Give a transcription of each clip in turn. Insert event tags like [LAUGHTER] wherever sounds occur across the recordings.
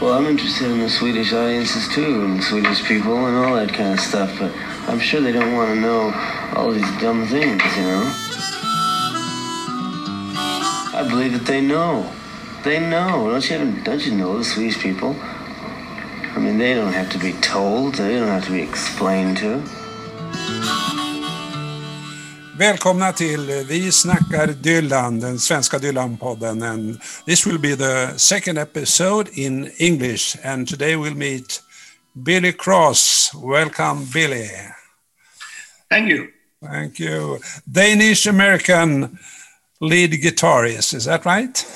Well, I'm interested in the Swedish audiences too, and Swedish people and all that kind of stuff, but I'm sure they don't want to know all these dumb things, you know? I believe that they know. They know. Don't you, don't you know the Swedish people? I mean, they don't have to be told. They don't have to be explained to. Välkomna till Vi snackar Dylan, den svenska Dylan-podden. And this will be the second episode in English. And today we'll meet Billy Cross. Welcome, Billy. Thank you. Thank you. Danish-American lead guitarist, is that right?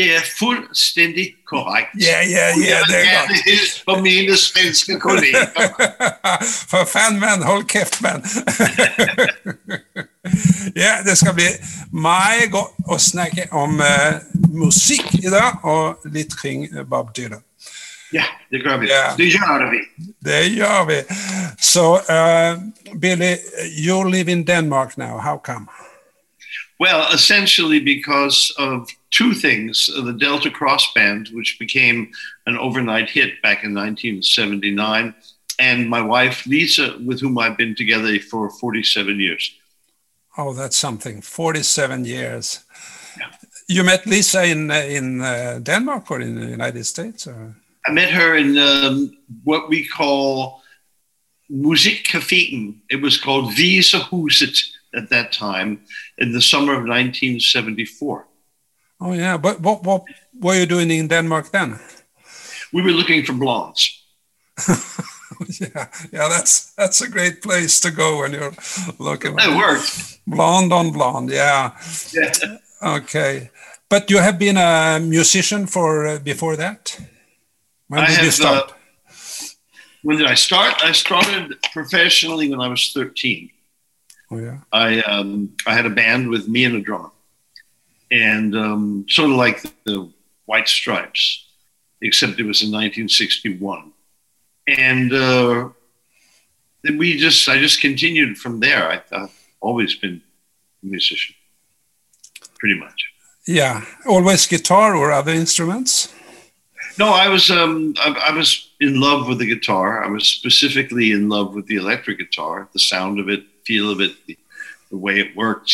Det er fuldstændig korrekt. Ja, ja, ja, det er gerne hilse på mine svenske kolleger. [LAUGHS] For fanden, hold kæft, mand. [LAUGHS] ja, det skal bli meget godt å snakke om uh, musikk i dag, og litt kring Bob Dylan. Ja, det gør vi. Ja. Det gør vi. Det gjør vi. So, uh, Billy, you live in Denmark now. How come? Well, essentially because of two things. The Delta Cross Band, which became an overnight hit back in 1979, and my wife, Lisa, with whom I've been together for 47 years. Oh, that's something. 47 years. Yeah. You met Lisa in, uh, in uh, Denmark or in the United States? Or? I met her in um, what we call Musikcaféen. It was called Visahuset at that time in the summer of 1974. Oh yeah, but what what were you doing in Denmark then? We were looking for blondes. [LAUGHS] yeah, yeah, that's that's a great place to go when you're looking. It worked. Blonde on blonde, yeah. Yeah. Okay, but you have been a musician for uh, before that. When I did you have, start? uh, When did I start? I started professionally when I was 13. oh yeah. I um, I had a band with me and a drummer, and um, sort of like the White Stripes, except it was in 1961, and uh, then we just I just continued from there. I, I've always been a musician, pretty much. Yeah, always guitar or other instruments. No, I was um, I, I was in love with the guitar. I was specifically in love with the electric guitar, the sound of it, feel of it, the, the way it worked,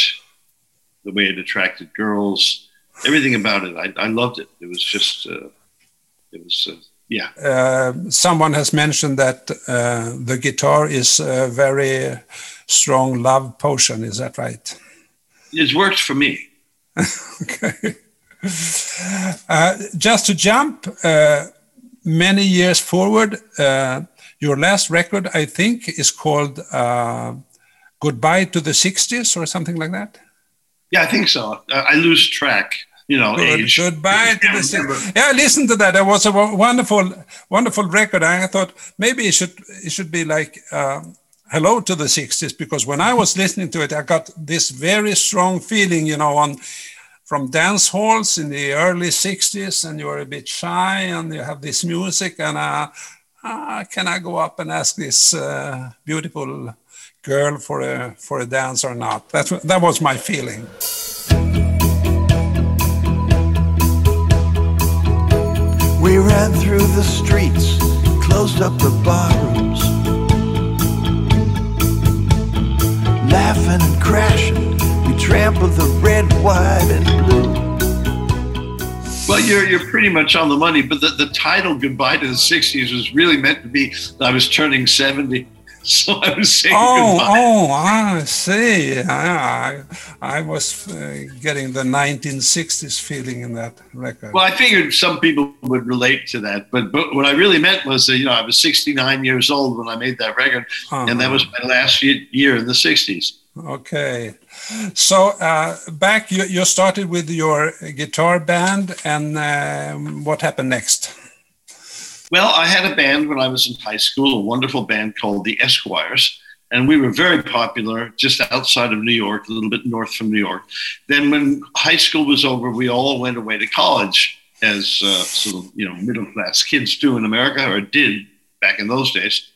the way it attracted girls, everything about it. I, I loved it. It was just, uh, it was, uh, yeah. Uh, someone has mentioned that uh, the guitar is a very strong love potion. Is that right? It's worked for me. [LAUGHS] okay. Uh, just to jump uh, many years forward, uh, your last record, I think, is called uh, Goodbye to the 60s or something like that. Yeah, I think so. I, I lose track, you know, Good, age. goodbye to the Yeah, 60s. Yeah, listen to that. That was a wonderful, wonderful record. I thought maybe it should it should be like uh, Hello to the 60s because when I was listening to it, I got this very strong feeling, you know, on from dance halls in the early 60s and you're a bit shy and you have this music and uh, uh, can I go up and ask this uh, beautiful girl for a for a dance or not? That that was my feeling. We ran through the streets, closed up the barrooms, laughing and crashing. We trampled the red, white, and blue. Well, you're you're pretty much on the money, but the, the title "Goodbye to the '60s" was really meant to be that I was turning 70, [LAUGHS] so I was saying Oh, goodbye. oh, I see. I, I was uh, getting the 1960s feeling in that record. Well, I figured some people would relate to that, but but what I really meant was that you know I was 69 years old when I made that record, and that was my last ye- year in the 60s. Okay. So uh, back, you, you started with your guitar band, and um, what happened next? Well, I had a band when I was in high school, a wonderful band called the Esquires, and we were very popular just outside of New York, a little bit north from New York. Then, when high school was over, we all went away to college, as uh, sort of you know middle class kids do in America, or did back in those days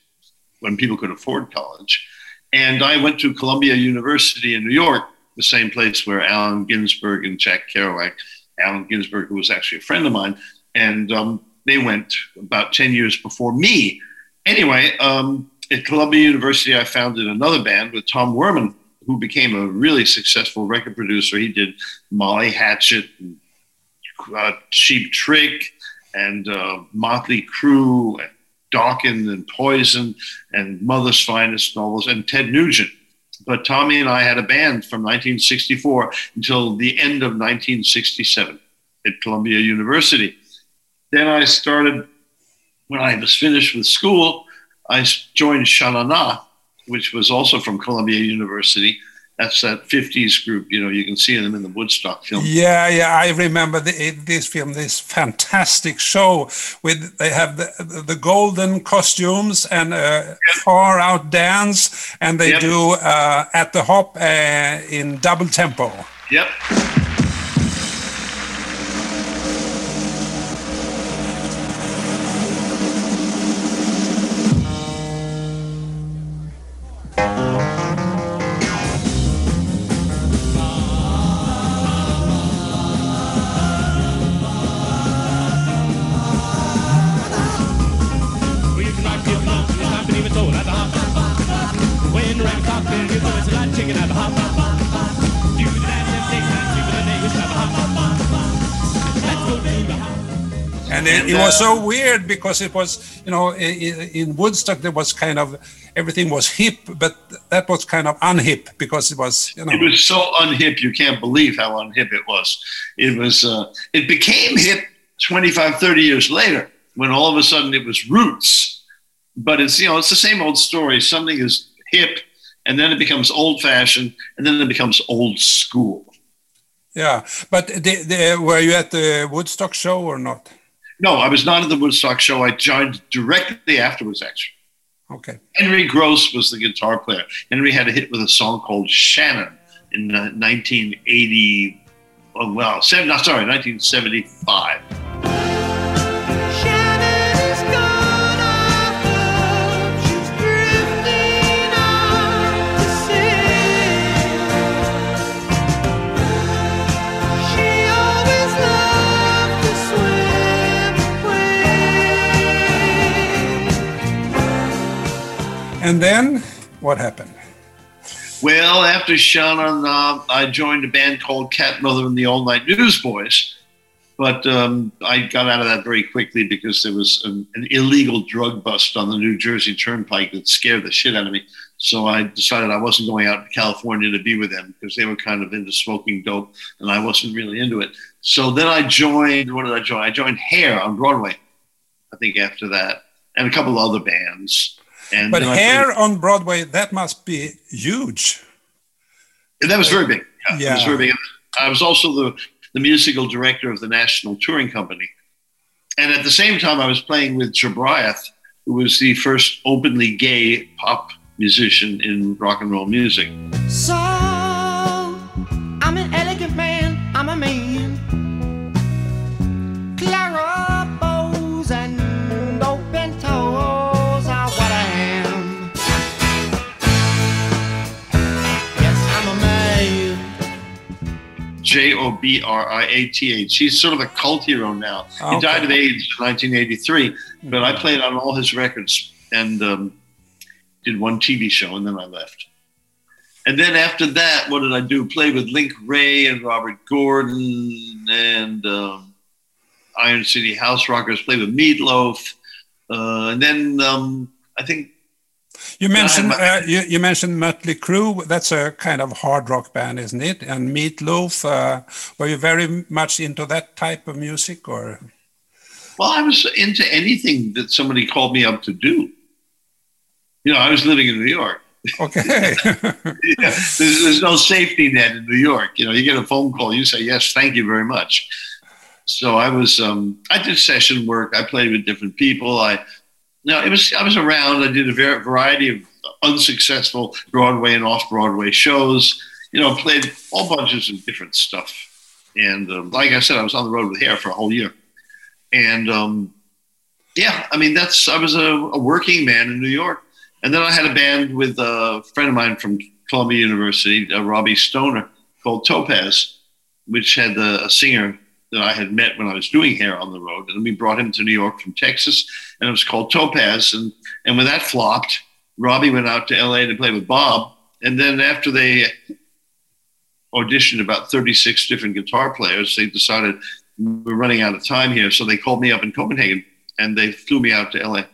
when people could afford college. And I went to Columbia University in New York, the same place where Allen Ginsberg and Jack Kerouac, Allen Ginsberg, who was actually a friend of mine, and um, they went about 10 years before me. Anyway, um, at Columbia University, I founded another band with Tom Werman, who became a really successful record producer. He did Molly Hatchet, and, uh, Cheap Trick, and uh, Motley Crue, and Dokken and Poison, and Mother's Finest novels, and Ted Nugent. But Tommy and I had a band from 1964 until the end of 1967 at Columbia University. Then I started, when I was finished with school, I joined Sha Na Na, which was also from Columbia University. That's that 50s group. You know, you can see them in the Woodstock film. Yeah, yeah, I remember the, this film, this fantastic show with they have the, the golden costumes and a far out dance, and they Yep. do uh, at the hop uh, in double tempo. Yep. At the hop. Let's go to the. And it, And, it was uh, so weird because it was, you know, i- i- in Woodstock there was kind of everything was hip, but that was kind of unhip because it was, you know. It was so unhip, you can't believe how unhip it was. It was, uh, it became hip 25, 30 years later when all of a sudden it was roots. But it's, you know, it's the same old story. Something is hip and then it becomes old fashioned and then it becomes old school. Yeah, but the, the, were you at the Woodstock show or not? No, I was not at the Woodstock show. I joined directly afterwards, actually. Okay. Henry Gross was the guitar player. Henry had a hit with a song called Shannon in uh, 1980. Oh, well, seven, no, sorry, 1975. And then what happened? Well, after Shannon, uh, I joined a band called Cat Mother and the All Night Newsboys. But um, I got out of that very quickly because there was an, an illegal drug bust on the New Jersey Turnpike that scared the shit out of me. So I decided I wasn't going out to California to be with them because they were kind of into smoking dope and I wasn't really into it. So then I joined, what did I join? I joined Hair on Broadway, I think after that, and a couple other bands. And But then I on Broadway, that must be huge. And that was very big. Yeah, It was very big. I was also the, the musical director of the National Touring Company. And at the same time, I was playing with Jobriath, who was the first openly gay pop musician in rock and roll music. So J O B R I A T H. He's sort of a cult hero now. He Okay. died of AIDS in 1983, but I played on all his records and um, did one TV show, and then I left. And then after that, what did I do? Play with Link Wray and Robert Gordon and um, Iron City House Rockers. Played with Meatloaf, uh, and then um, I think You mentioned uh, you, you mentioned Mötley Crüe. That's a kind of hard rock band, isn't it? And Meatloaf. Uh, were you very much into that type of music, or? Well, I was into anything that somebody called me up to do. You know, I was living in New York. Okay. [LAUGHS] Yeah, there's, there's no safety net in New York. You know, you get a phone call, you say yes, thank you very much. So I was, um, I did session work. I played with different people. I, know, it was, I was around. I did a var- variety of unsuccessful Broadway and off Broadway shows. You know, played all bunches of different stuff. And um, like I said, I was on the road with Hair for a whole year. And um, yeah, I mean, that's I was a, a working man in New York. And then I had a band with a friend of mine from Columbia University, uh, Robbie Stoner, called Topaz, which had a singer that I had met when I was doing hair on the road, and we brought him to New York from Texas, and it was called Topaz. And and when that flopped, Robbie went out to L.A. to play with Bob, and then after they auditioned about 36 different guitar players, they decided we're running out of time here, so they called me up in Copenhagen, and they flew me out to L.A.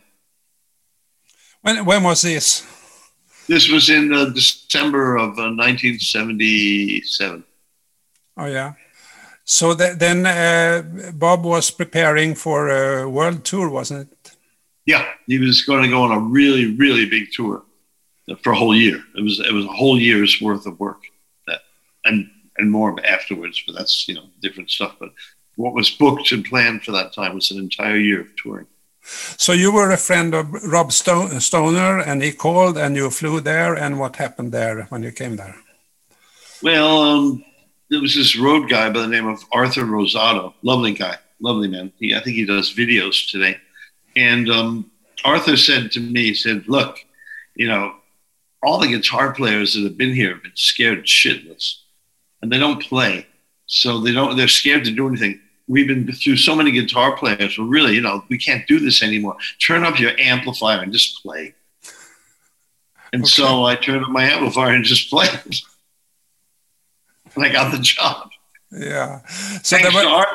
When when was this? This was in uh, December of uh, 1977. Oh yeah. So th- then uh, Bob was preparing for a world tour, wasn't it? Yeah, he was going to go on a really, really big tour for a whole year. It was it was a whole year's worth of work, that, and and more afterwards. But that's you know different stuff. But what was booked and planned for that time was an entire year of touring. So you were a friend of Rob Sto- Stoner, and he called, and you flew there. And what happened there when you came there? Well, um, there was this road guy by the name of Arthur Rosado. Lovely guy, lovely man. He, I think he does videos today. And um, Arthur said to me, he said, "Look, you know, all the guitar players that have been here have been scared shitless, and they don't play, so they don't. They're scared to do anything. We've been through so many guitar players. Well, really, you know, we can't do this anymore. Turn up your amplifier and just play." And so I turned up my amplifier and just [LAUGHS] played. And I got the job. Yeah. So Thanks there, were,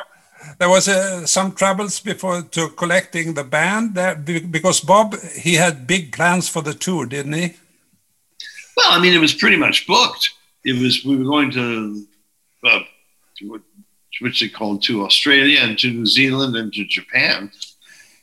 there was uh, some troubles before to collecting the band there because Bob he had big plans for the tour, didn't he? Well, I mean, it was pretty much booked. It was we were going to, uh, to what, which they called to Australia and to New Zealand and to Japan,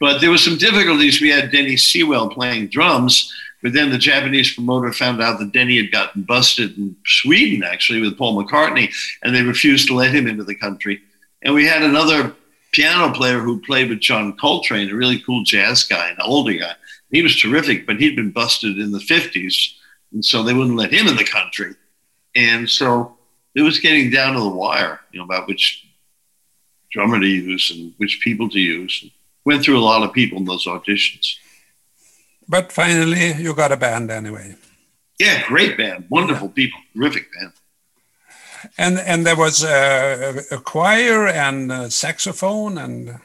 but there were some difficulties. We had Denny Seiwell playing drums, but then the Japanese promoter found out that Denny had gotten busted in Sweden actually with Paul McCartney, and they refused to let him into the country. And we had another piano player who played with John Coltrane, a really cool jazz guy, an older guy. He was terrific, but he'd been busted in the 50s. And so they wouldn't let him in the country. And so it was getting down to the wire, you know, about which drummer to use and which people to use. Went through a lot of people in those auditions. But finally, you got a band anyway. Yeah, great band, wonderful people, terrific band. And and there was a, a choir and a saxophone and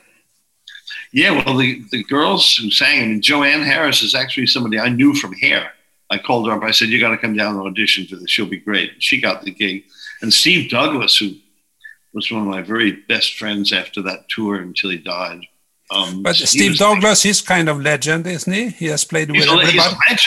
Yeah, well, the, the girls who sang, I mean, Joanne Harris is actually somebody I knew from Hair. I called her up. I said, "You got to come down and audition for this. She'll be great." She got the gig, and Steve Douglas, who was one of my very best friends after that tour until he died. Um, but Steve Douglas, he's kind of legend, isn't he? He has played with a, everybody.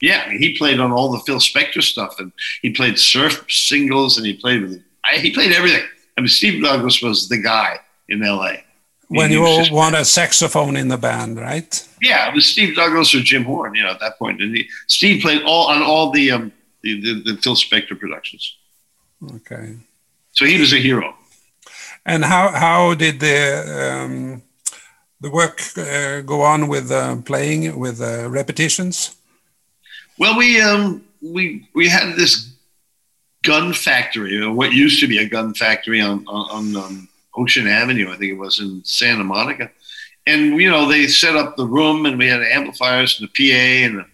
Yeah, he played on all the Phil Spector stuff, and he played surf singles, and he played with I, he played everything. I mean, Steve Douglas was the guy in L.A. When He you just- want a saxophone in the band, right? yeah, it was Steve Douglas or Jim Horn, you know, at that point. point, and he, Steve played all on all the um the, the, the Phil Spector productions, Okay. so he was a hero. And how how did the um, the work uh, go on with uh, playing with uh, repetitions? Well, we um we we had this gun factory, or what used to be a gun factory on on, on um, Ocean Avenue, I think it was in Santa Monica, and you know they set up the room, and we had amplifiers and a PA and a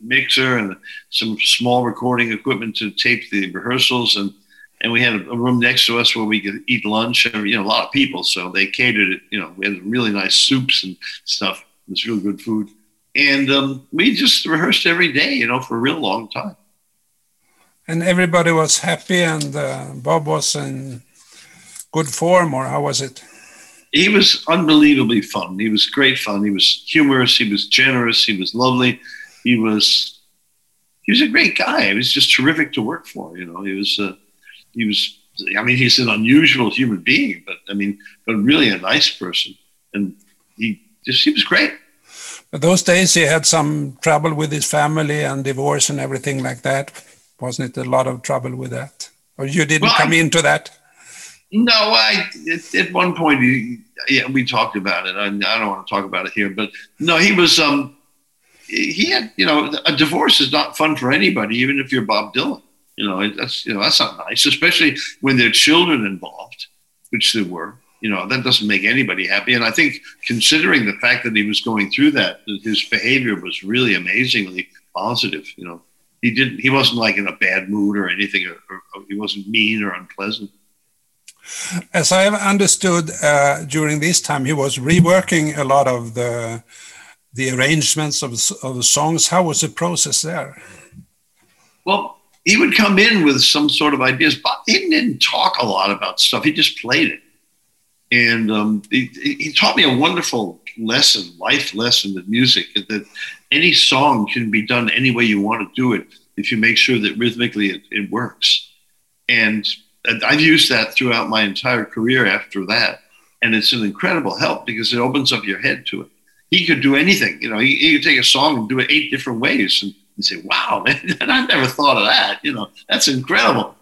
mixer and some small recording equipment to tape the rehearsals, and and we had a, room next to us where we could eat lunch, and you know a lot of people, so they catered it. You know, we had really nice soups and stuff. It was really good food. And um, we just rehearsed every day, you know, for a real long time. And everybody was happy, and uh, Bob was in good form, or how was it? He was unbelievably fun. He was great fun. He was humorous. He was generous. He was lovely. He was he was a great guy. He was just terrific to work for. You know, he was uh, he was. I mean, he's an unusual human being, but I mean, but really a nice person. And he just he was great. But those days he had some trouble with his family and divorce and everything like that. Wasn't it a lot of trouble with that? Or you didn't Well, I- come into that? No, I at, at one point, he, yeah, we talked about it. I, I don't want to talk about it here, but no, he was. Um, he had, you know, a divorce is not fun for anybody, even if you're Bob Dylan. You know, that's you know that's not nice, especially when there are children involved, which there were. You know, that doesn't make anybody happy. And I think, considering the fact that he was going through that, that his behavior was really amazingly positive. You know, he didn't. He wasn't like in a bad mood or anything, or, or he wasn't mean or unpleasant. As I have understood, uh, during this time he was reworking a lot of the the arrangements of, of the songs. How was the process there? Well, he would come in with some sort of ideas, but he didn't talk a lot about stuff. He just played it. And um, he, he taught me a wonderful lesson, life lesson in music, that any song can be done any way you want to do it if you make sure that rhythmically it, it works. And I've used that throughout my entire career after that. And it's an incredible help because it opens up your head to it. He could do anything. You know, he, he could take a song and do it eight different ways and, and say, wow, man, [LAUGHS] I never thought of that. You know, that's incredible.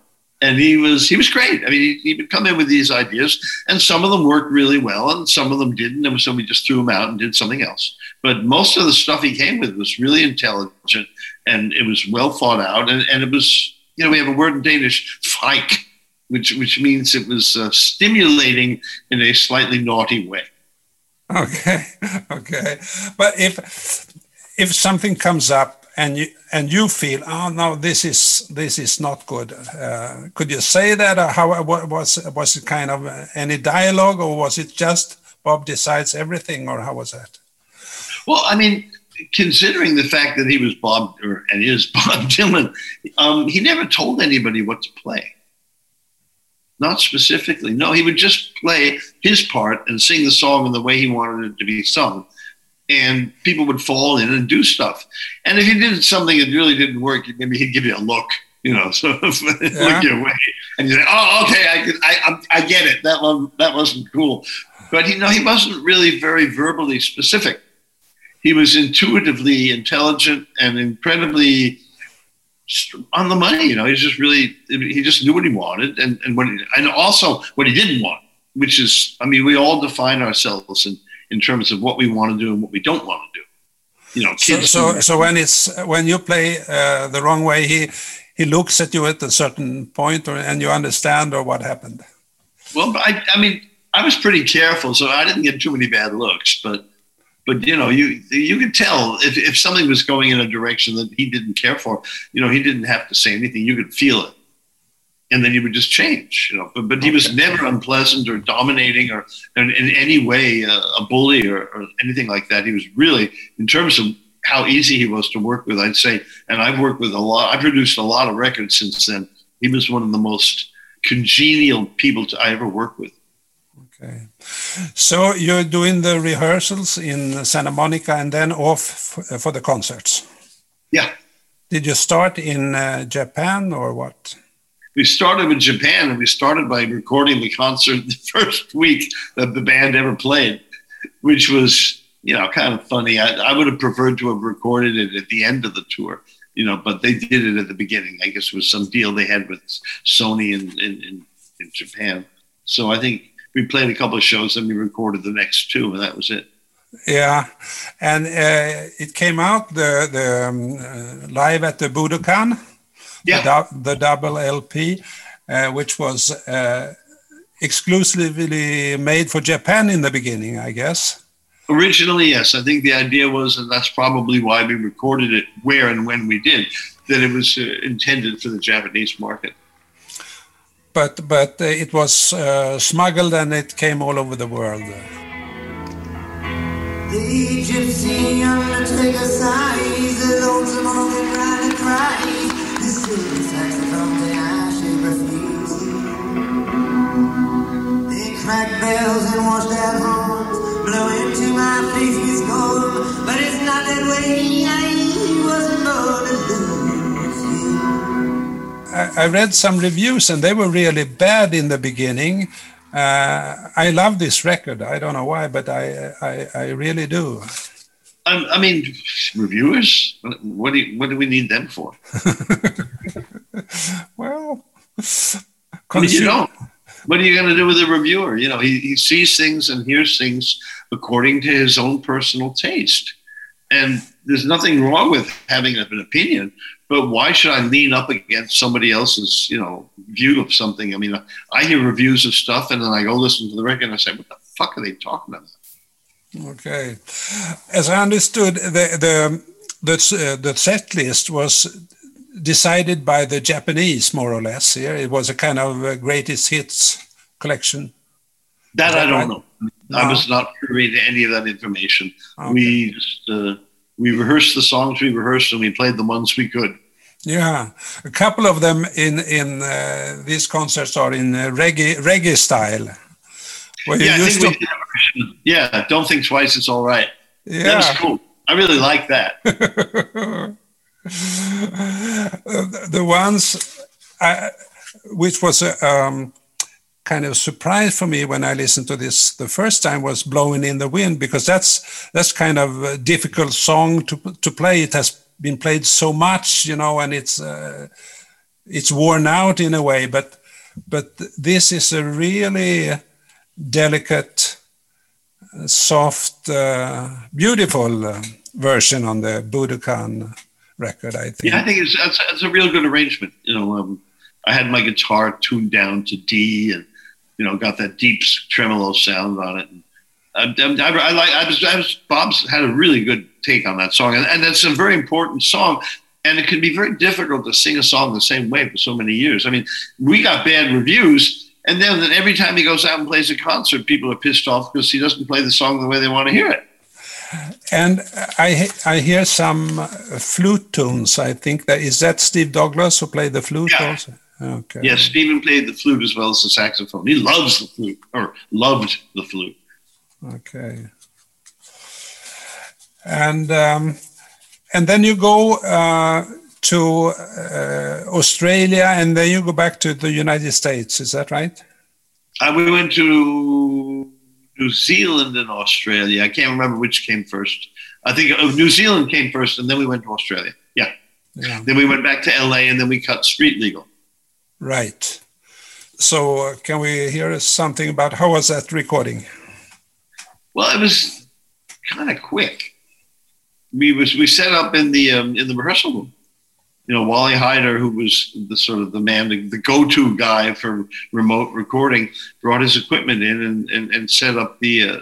And he was he was great. I mean, he, he would come in with these ideas, and some of them worked really well, and some of them didn't. And so we just threw them out and did something else. But most of the stuff he came with was really intelligent, and it was well thought out. And, and it was, you know, we have a word in Danish, "fike," which which means it was uh, stimulating in a slightly naughty way. Okay, [LAUGHS] okay. But if if something comes up and you and you feel, oh no, this is this is not good, uh, could you say that, or how what was was it kind of uh, any dialogue, or was it just Bob decides everything, or how was that? Well, I mean, considering the fact that he was Bob or and is [LAUGHS] Bob Dylan, um, he never told anybody what to play. Not specifically. No, he would just play his part and sing the song in the way he wanted it to be sung. And people would fall in and do stuff. And if he did something that really didn't work, maybe he'd give you a look, you know, [LAUGHS] sort of look your way, and you say, "Oh, okay, I, could, I, I, I get it. That one, that wasn't cool." But you know, he wasn't really very verbally specific he was intuitively intelligent and incredibly on the money. You know, he's just really he just knew what he wanted and and what he, and also what he didn't want, which is I mean we all define ourselves in in terms of what we want to do and what we don't want to do. You know, So, so, so when it's when you play uh, the wrong way, he he looks at you at a certain point, or and you understand, or what happened. Well, I, I mean, I was pretty careful, so I didn't get too many bad looks. But, but you know, you you could tell if, if something was going in a direction that he didn't care for. You know, he didn't have to say anything; you could feel it, and then he would just change. You know, but but he was never unpleasant or dominating or in, in any way uh, a bully or, or anything like that. He was really, in terms of how easy he was to work with, I'd say, and I've worked with a lot. I've produced a lot of records since then. He was one of the most congenial people to, I ever worked with. Okay. So you're doing the rehearsals in Santa Monica and then off for the concerts. Yeah. Did you start in uh, Japan or what? We started with Japan and we started by recording the concert the first week that the band ever played, which was, you know, kind of funny. I, I would have preferred to have recorded it at the end of the tour, you know, but they did it at the beginning. I guess it was some deal they had with Sony in, in, in, in Japan. So I think we played a couple of shows and we recorded the next two and that was it. Yeah, and uh, it came out the the um, uh, live at the Budokan, Yeah. the, double LP, uh, which was uh, exclusively made for Japan in the beginning, I guess. Originally, yes. I think the idea was, and that's probably why we recorded it where and when we did, that it was uh, intended for the Japanese market. But but uh, it was uh, smuggled and it came all over the world. The gypsy undertaker sighs, the lonesome only rider cries. The They bells and washed out horns, blow into my face with scorn. But it's not that way, I wasn't born to lose. I, I read some reviews and they were really bad in the beginning. Uh, I love this record. I don't know why, but I I, I really do. I, I mean, reviewers. What do you, what do we need them for? [LAUGHS] Well, I mean, you don't. What are you going to do with a reviewer? You know, he, he sees things and hears things according to his own personal taste. And there's nothing wrong with having an opinion, but why should I lean up against somebody else's, you know, view of something? I mean, I hear reviews of stuff and then I go listen to the record and I say, what the fuck are they talking about? Okay. As I understood, the the the, uh, the set list was decided by the Japanese, more or less. Here, it was a kind of uh, greatest hits collection. That I don't right? know. No. I was not privy to any of that information. Okay. We just uh, we rehearsed the songs we rehearsed and we played the ones we could. Yeah, a couple of them in in uh, these concerts are in uh, reggae reggae style. Yeah, I think we to, did. Yeah, don't think twice. It's all right. That was cool. I really like that. [LAUGHS] the ones I, which was a um, kind of surprise for me when I listened to this the first time was "Blowing in the Wind" because that's that's kind of a difficult song to to play. It has been played so much, you know, and it's uh, it's worn out in a way. But but this is a really delicate, uh, soft, uh, beautiful uh, version on the Budokan record. I think. Yeah, I think it's that's, that's a real good arrangement. You know, um, I had my guitar tuned down to D, and you know, got that deep tremolo sound on it. And I, I, I like. I was, I was. Bob's had a really good take on that song, and, and that's a very important song. And it can be very difficult to sing a song the same way for so many years. I mean, we got bad reviews, and then every time he goes out and plays a concert, people are pissed off because he doesn't play the song the way they want to hear it. And I I hear some flute tunes. I think that is that Steve Douglas who played the flute Yeah. also. Okay. Yes, Stephen played the flute as well as the saxophone. He loves the flute, or loved the flute. Okay. And um, and then you go uh, to uh, Australia, and then you go back to the United States. Is that right? Uh, we went to New Zealand and Australia. I can't remember which came first. I think uh, New Zealand came first, and then we went to Australia. Yeah. Yeah. Then we went back to LA, and then we cut Street Legal. Right. So uh, can we hear something about how was that recording? Well, it was kind of quick. We was we set up in the um, in the rehearsal room. You know, Wally Heider, who was the sort of the man, the, the go-to guy for remote recording, brought his equipment in and and, and set up the uh,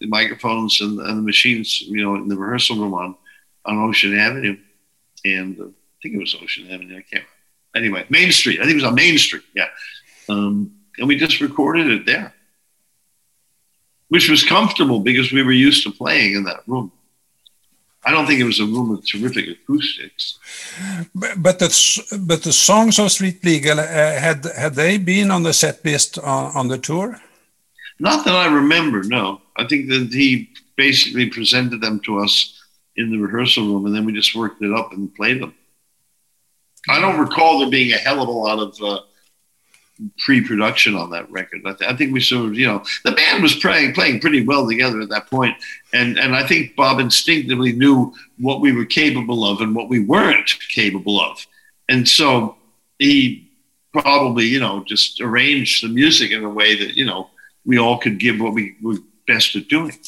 the microphones and, and the machines. You know, in the rehearsal room on on Ocean Avenue, and uh, I think it was Ocean Avenue. I can't. Anyway, Main Street. I think it was on Main Street. Yeah, um, and we just recorded it there which was comfortable because we were used to playing in that room. I don't think it was a room with terrific acoustics. But, but the but the songs of Street Legal uh, had had they been on the set list on, on the tour? Not that I remember, no. I think that he basically presented them to us in the rehearsal room and then we just worked it up and played them. I don't recall there being a hell of a lot of uh, pre-production on that record. I, th- I think we sort of, you know, the band was playing playing pretty well together at that point, and and I think Bob instinctively knew what we were capable of and what we weren't capable of, and so he probably, you know, just arranged the music in a way that you know we all could give what we were best at doing.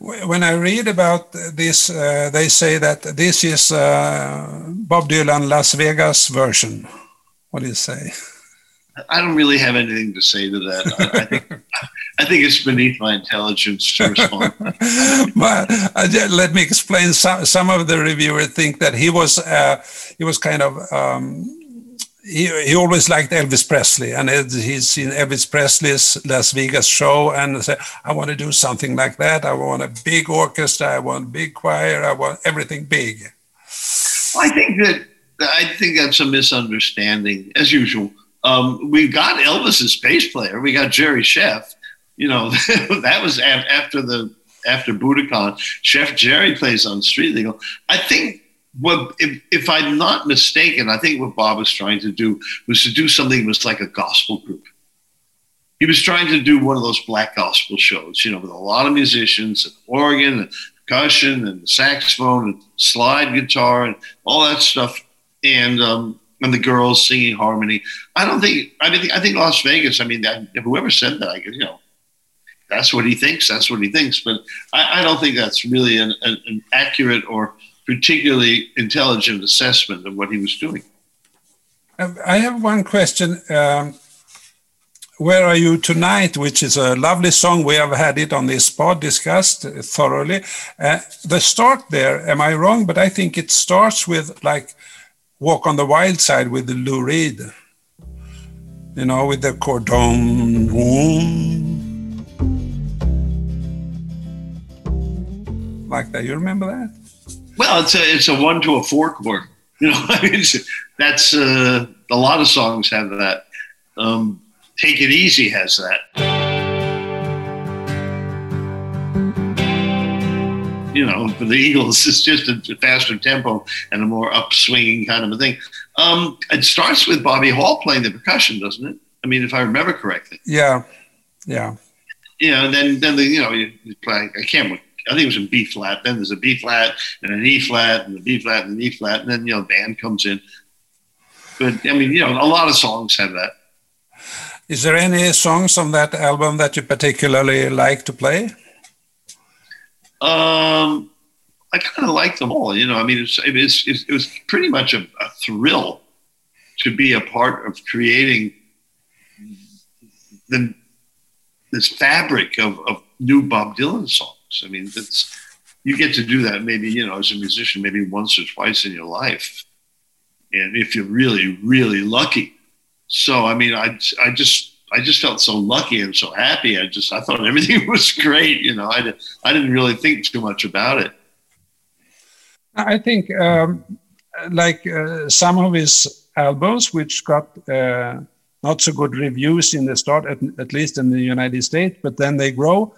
When I read about this, uh, they say that this is uh, Bob Dylan Las Vegas version. What do you say? [LAUGHS] I don't really have anything to say to that. I, I think I think it's beneath my intelligence to respond. [LAUGHS] but uh, let me explain. Some some of the reviewers think that he was uh, he was kind of um, he he always liked Elvis Presley, and he's seen Elvis Presley's Las Vegas show, and said, "I want to do something like that. I want a big orchestra. I want big choir. I want everything big." I think that I think that's a misunderstanding, as usual. Um, we got Elvis's bass player. We got Jerry Scheff. You know, [LAUGHS] that was af- after the after Budokan. Scheff Jerry plays on Street Legal. I think what if, if I'm not mistaken, I think what Bob was trying to do was to do something that was like a gospel group. He was trying to do one of those black gospel shows, you know, with a lot of musicians and organ and percussion and saxophone and slide guitar and all that stuff, and um, and the girls singing harmony. I don't think. I mean, I think Las Vegas. I mean, that, whoever said that, I you know, that's what he thinks. That's what he thinks. But I, I don't think that's really an, an, an accurate or particularly intelligent assessment of what he was doing. Um, I have one question. Um, where are you tonight? Which is a lovely song. We have had it on this pod discussed thoroughly. Uh, the start there, am I wrong? But I think it starts with like "Walk on the Wild Side" with the Lou Reed. You know, with the cordon. Like that. You remember that? Well, it's a it's a one to a four chord. You know, [LAUGHS] I mean, that's uh, a lot of songs have that. Um, Take It Easy has that. You know, for [LAUGHS] the Eagles, it's just a faster tempo and a more upswinging kind of a thing. Um, it starts with Bobby Hall playing the percussion, doesn't it? I mean, if I remember correctly. Yeah. Yeah. you know, and then then the you know you, you play. I can't. I think it was in B flat. Then there's a B flat and an E flat and a B flat and an E flat, and then you know the band comes in. But I mean, you know, a lot of songs have that. Is there any songs on that album that you particularly like to play? Um, I kind of like them all. You know, I mean, it's, it, was, it was pretty much a, a thrill to be a part of creating the this fabric of, of new Bob Dylan songs. I mean, that's you get to do that maybe you know as a musician maybe once or twice in your life, and if you're really really lucky. So I mean, I I just I just felt so lucky and so happy. I just I thought everything [LAUGHS] was great. You know, I I didn't really think too much about it. I think um, like uh, some of his albums, which got uh, not so good reviews in the start, at, at least in the United States, but then they grow,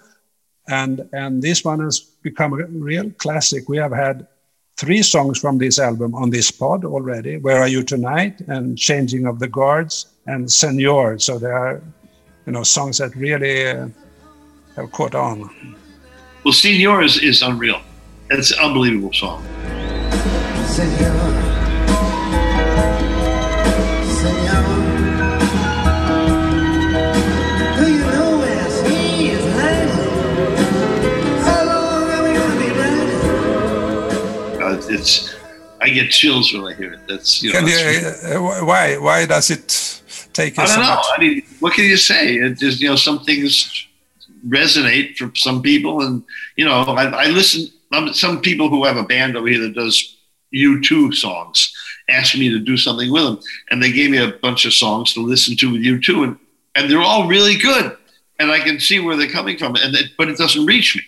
and and this one has become a real classic. We have had three songs from this album on this pod already. Where are you tonight? And Changing of the Guards and Senor. So there are, you know, songs that really uh, have caught on. Well, Senor is, is unreal. It's an unbelievable song. Senor. Senor. Get chills when I hear it. That's you know. Can you, that's- uh, uh, why why does it take I don't know. much? I mean, what can you say? It just you know some things resonate for some people, and you know I, I listen. um, Some people who have a band over here that does U2 songs asked me to do something with them, and they gave me a bunch of songs to listen to with U2, and and they're all really good, and I can see where they're coming from, and it, but it doesn't reach me.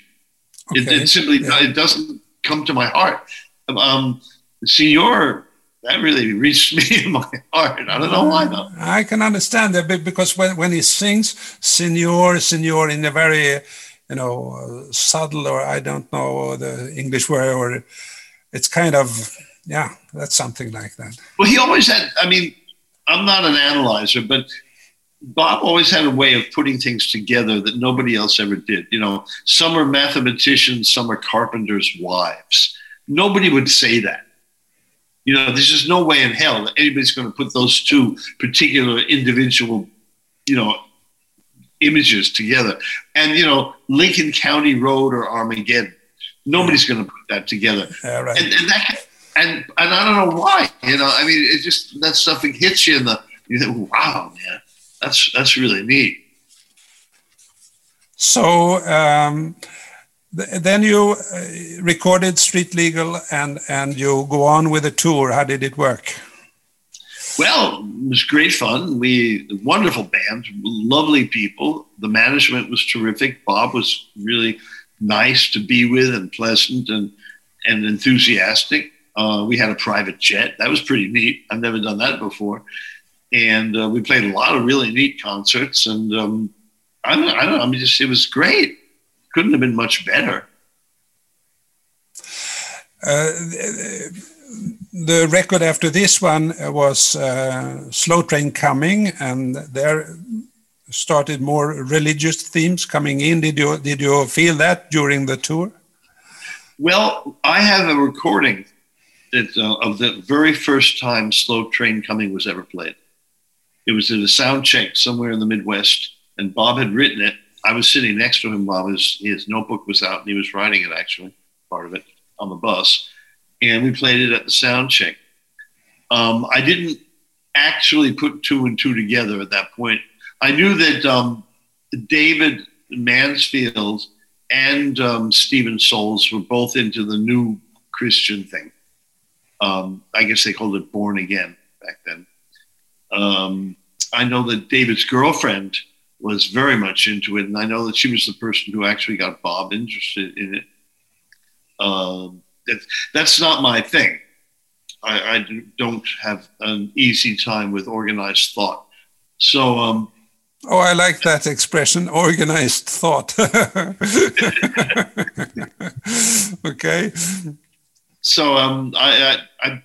It, it simply Yeah. it doesn't come to my heart. Um, Senor, that really reached me in my heart. I don't know why though. I can understand that be- because when, when he sings "Senor, Senor" in a very, you know, subtle or I don't know the English word, or it's kind of yeah, that's something like that. Well, he always had. I mean, I'm not an analyzer, but Bob always had a way of putting things together that nobody else ever did. You know, some are mathematicians, some are carpenters' wives. Nobody would say that. You know, there's just no way in hell that anybody's going to put those two particular individual, you know, images together. And you know, Lincoln County Road or Armageddon. Nobody's going to put that together Yeah, right. and, and that and and I don't know why. You know, I mean, it just that stuff it hits you in the you think, wow, man, that's that's really neat. So um, then you uh, recorded Street Legal and and you go on with a tour. How did it work? Well, it was great fun. We wonderful band, lovely people. The management was terrific. Bob was really nice to be with and pleasant and and enthusiastic. Uh, we had a private jet. That was pretty neat. I've never done that before. And uh, we played a lot of really neat concerts. And um, I, don't, I don't know. I mean, just it was great. Couldn't have been much better. Uh, the record after this one was uh, Slow Train Coming, and there started more religious themes coming in. Did you did you feel that during the tour? Well, I have a recording that, uh, of the very first time Slow Train Coming was ever played. It was at a sound check somewhere in the Midwest, and Bob had written it. I was sitting next to him while his, his notebook was out, and he was writing it actually, part of it, on the bus. And we played it at the sound check. Um, I didn't actually put two and two together at that point. I knew that um, David Mansfield and um, Steven Soles were both into the new Christian thing. Um, I guess they called it born again back then. Um, I know that David's girlfriend was very much into it, and I know that she was the person who actually got Bob interested in it. Um, that, that's not my thing. I, I don't have an easy time with organized thought. So, um, Oh, I like that expression, organized thought. [LAUGHS] okay. so um, I, I, I,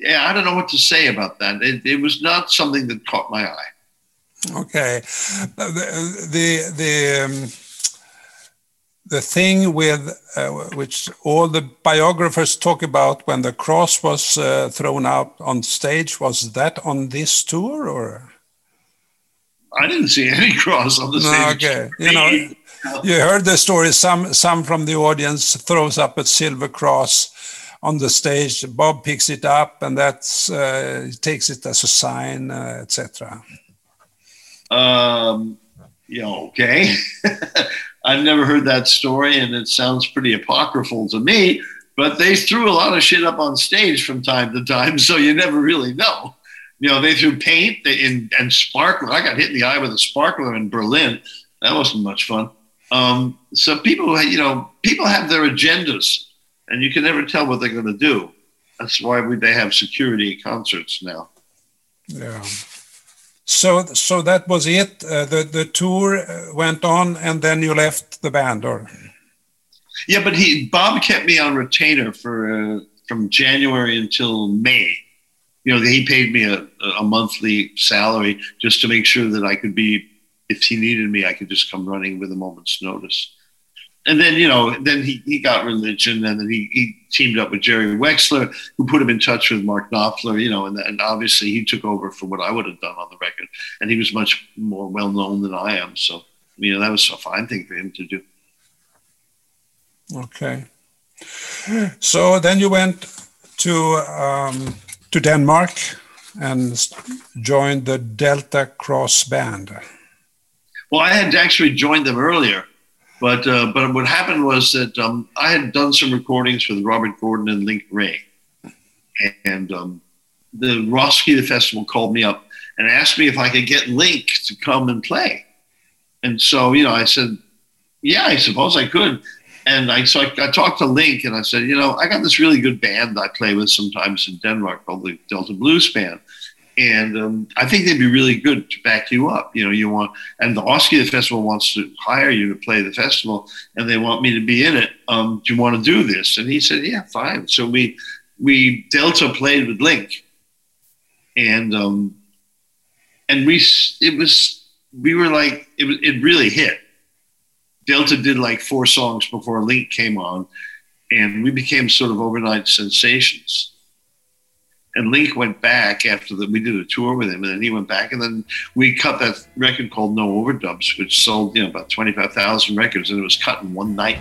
yeah, I don't know what to say about that. It, it was not something that caught my eye. Okay. The the the, um, the thing with uh, which all the biographers talk about when the cross was uh, thrown out on stage was that on this tour or? I didn't see any [LAUGHS] cross on the stage. okay. You know you heard the story. Some some from the audience throws up a silver cross on the stage. Bob picks it up and that's uh, takes it as a sign uh, etc Um, yeah, okay. [LAUGHS] I've never heard that story, and it sounds pretty apocryphal to me. But they threw a lot of shit up on stage from time to time, [LAUGHS] so you never really know. You know, they threw paint and, and sparkler. I got hit in the eye with a sparkler in Berlin. That wasn't much fun. Um, so people, you know, people have their agendas, and you can never tell what they're going to do. That's why we, they have security concerts now. Yeah. So, so that was it. Uh, the the tour uh, went on, and then you left the band, or Yeah, but he Bob kept me on retainer for uh, from January until May. You know, he paid me a, a monthly salary just to make sure that I could be, if he needed me, I could just come running with a moment's notice. And then, you know, then he, he got religion and then he, he teamed up with Jerry Wexler, who put him in touch with Mark Knopfler, you know, and, and obviously he took over for what I would have done on the record. And he was much more well known than I am. So, you know, that was a fine thing for him to do. okay. So then you went to um, to Denmark and joined the Delta Cross band. Well, I had actually joined them earlier, but uh, but what happened was that um, I had done some recordings with Robert Gordon and Link Wray, and um, the Roskilde Festival called me up and asked me if I could get Link to come and play, and so you know I said, yeah, I suppose I could. And I so I, I talked to Link and I said, you know, I got this really good band I play with sometimes in Denmark called the Delta Blues Band and um, I think they'd be really good to back you up. You know, you want, and the Roskilde Festival wants to hire you to play the festival, and they want me to be in it. Um, do you want to do this? And he said, yeah, fine. So we we Delta played with Link, and um, and we it was we were like it it really hit. Delta did like four songs before Link came on, and we became sort of overnight sensations and Link went back after that. We did a tour with him, and then he went back, and then we cut that record called No Overdubs, which sold you know about twenty five thousand records, and it was cut in one night.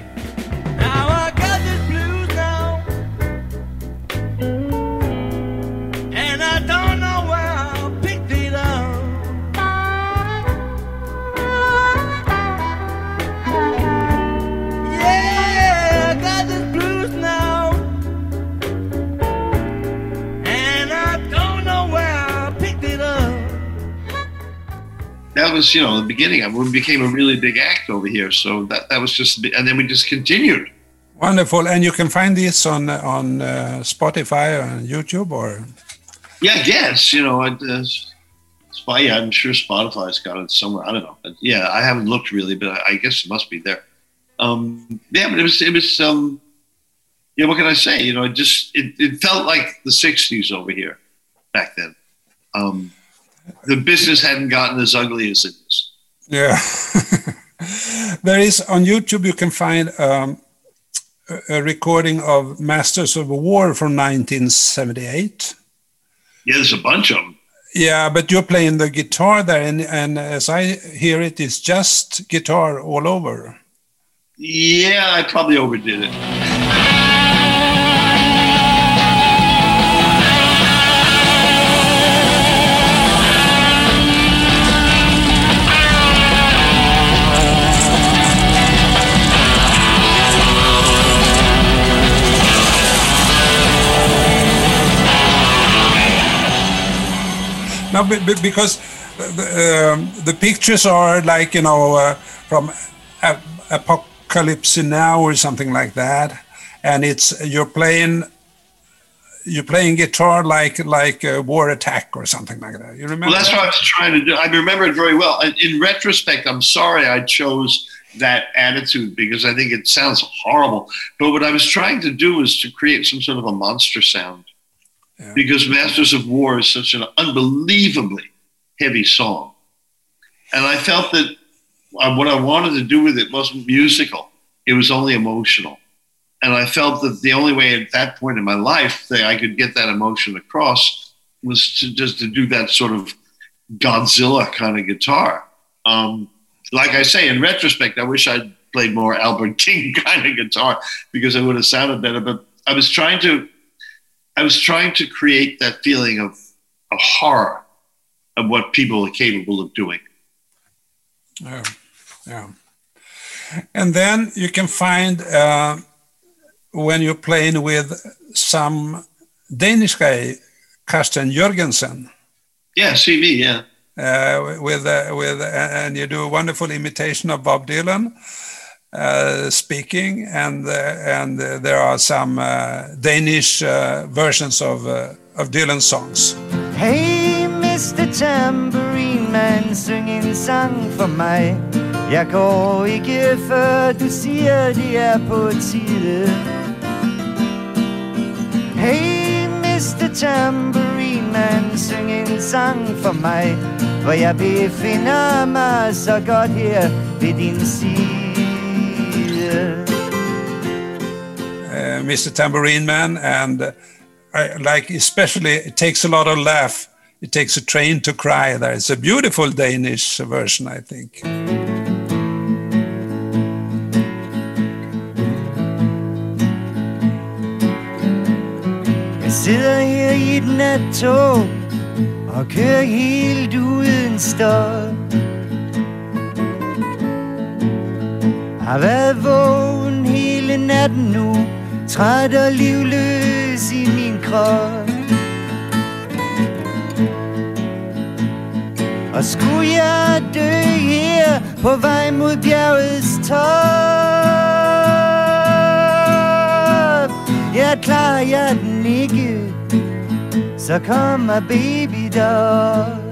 Was you know the beginning. of it. We became a really big act over here, so that that was just, and then we just continued. Wonderful, and you can find this on on uh, Spotify or on YouTube or Yeah, I guess you know. I, uh, yeah, I'm sure Spotify's got it somewhere. I don't know. But yeah, I haven't looked really, but I, I guess it must be there. Um, yeah, but it was it was um, yeah. What can I say? You know, it just it, it felt like the '60s over here back then. Um, the business hadn't gotten as ugly as it is. yeah. [LAUGHS] there is on YouTube you can find um, a- a recording of Masters of War from 1978. Yeah, there's a bunch of them. Yeah, but you're playing the guitar there, and, and as I hear it, it's just guitar all over. Yeah, I probably overdid it. Because the, um, the pictures are like you know uh, from Apocalypse Now or something like that, and it's you're playing you're playing guitar like like a War Attack or something like that. You remember? Well, that's that? what I was trying to do. I remember it very well. In retrospect, I'm sorry I chose that attitude because I think it sounds horrible. But what I was trying to do was to create some sort of a monster sound. Yeah. Because Masters of War is such an unbelievably heavy song. And I felt that uh, what I wanted to do with it wasn't musical, it was only emotional. And I felt that the only way at that point in my life that I could get that emotion across was to just to do that sort of Godzilla kind of guitar. Um, like I say, in retrospect, I wish I'd played more Albert [LAUGHS] King kind of guitar because it would have sounded better. But I was trying to, I was trying to create that feeling of, of horror of what people are capable of doing. Yeah, yeah. And then you can find uh, when you're playing with some Danish guy, Carsten Jørgensen, Yeah, CV. Yeah. uh, with uh, with and you do a wonderful imitation of Bob Dylan uh, speaking, and uh, and uh, there are some uh, Danish versions of of Dylan songs. Hey, Mr. Tambourine Man, syng en sang for mig. Jeg går ikke, før du siger, det er på tide. Hey, Mr. Tambourine Man, syng en sang for mig. For jeg befinder mig så godt her ved din side. Mr. Tambourine Man, and I like especially it takes a lot of laugh. It takes a train to cry. There, it's a beautiful Danish version, I think. Jeg sidder her i et nattog og kører helt uden. Har været vågen hele natten nu, træt og livløs i min krop. Og skulle jeg dø her på vej mod bjergets top Ja, klarer jeg den ikke Så kommer baby dog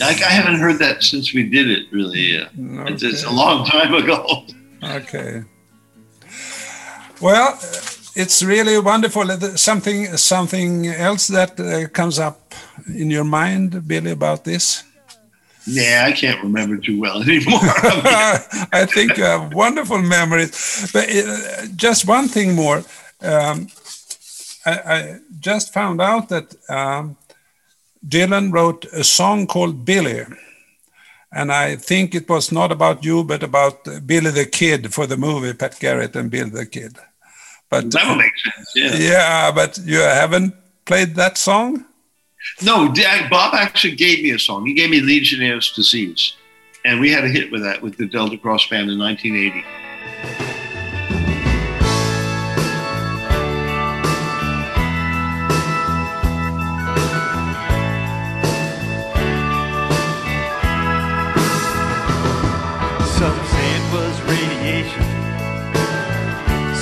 I, I haven't heard that since we did it. Really, yeah. It's, it's a long time ago. Okay. Well, it's really wonderful. Uh, Something, something else that uh, comes up in your mind, Billy, about this? Yeah, I can't remember too well [LAUGHS] anymore. [LAUGHS] I think you have wonderful memories. But uh, just one thing more. Um, I, I just found out that um, Dylan wrote a song called Billy. And I think it was not about you, but about uh, Billy the Kid for the movie, Pat Garrett and Billy the Kid. But that would make sense. Yeah. yeah, but you haven't played that song? No, Bob actually gave me a song. He gave me Legionnaire's Disease. And we had a hit with that with the Delta Cross Band in 1980.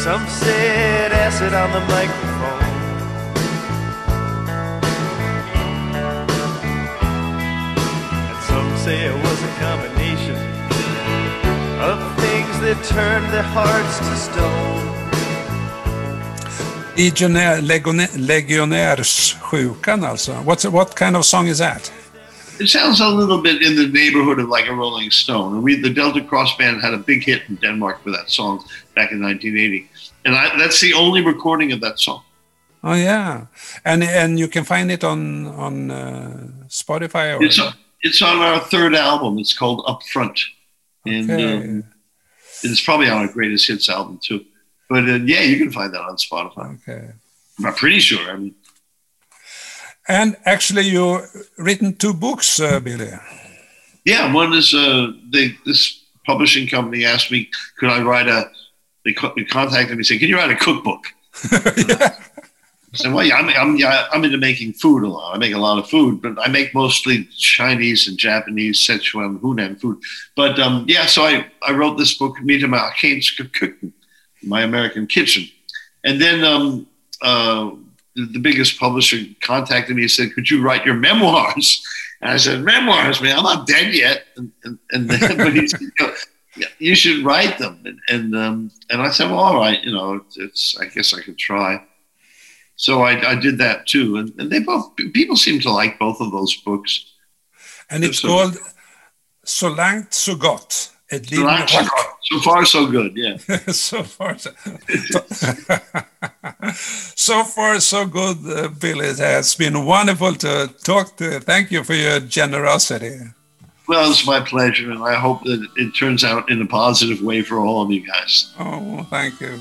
Some said acid on the microphone. And some say it was a combination of things that turned their hearts to stone. Legionär, legionä- legionärssjukan alltså. What's, what kind of song is that? It sounds a little bit in the neighborhood of like a Rolling Stone. And we, the Delta Cross Band, had a big hit in Denmark with that song back in 1980. And I, that's the only recording of that song. Oh yeah, and and you can find it on on uh, Spotify. Or, It's, it's on our third album. It's called Up Front. And Okay. um, it's probably on our greatest hits album too. But uh, yeah, you can find that on Spotify. okay. I'm pretty sure. I mean, And actually, you've written two books, uh, Billy. yeah, one is uh, they, this publishing company asked me, could I write a, they, co- they contacted me saying, can you write a cookbook? yeah. [LAUGHS] [LAUGHS] I said, well, yeah, I'm, I'm, yeah, I'm into making food a lot. I make a lot of food, but I make mostly Chinese and Japanese, Sichuan, Hunan food. But um, yeah, so I, I wrote this book, Mit amerikanske køkken, My American Kitchen. And then um, uh, the, biggest publisher contacted me and said, could you write your memoirs? And I said, memoirs, man, I'm not dead yet. And, and, and then, [LAUGHS] but he said, you, should write them. And, and, um, and I said, well, all right, you know, it's, I guess I could try. So I, I did that too, and, and they both people seem to like both of those books. And it's So- called Så langt så gott. Ett liv So, med so, rock. so far, so good. Yeah. [LAUGHS] so far, so, [LAUGHS] so far, so good, uh, Bill. It has been wonderful to talk to. Thank you for your generosity. Well, it's my pleasure, and I hope that it turns out in a positive way for all of you guys. Oh, thank you.